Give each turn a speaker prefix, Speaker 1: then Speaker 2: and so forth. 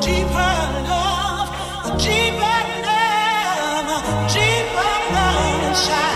Speaker 1: deeper love, deeper love, deeper love inside.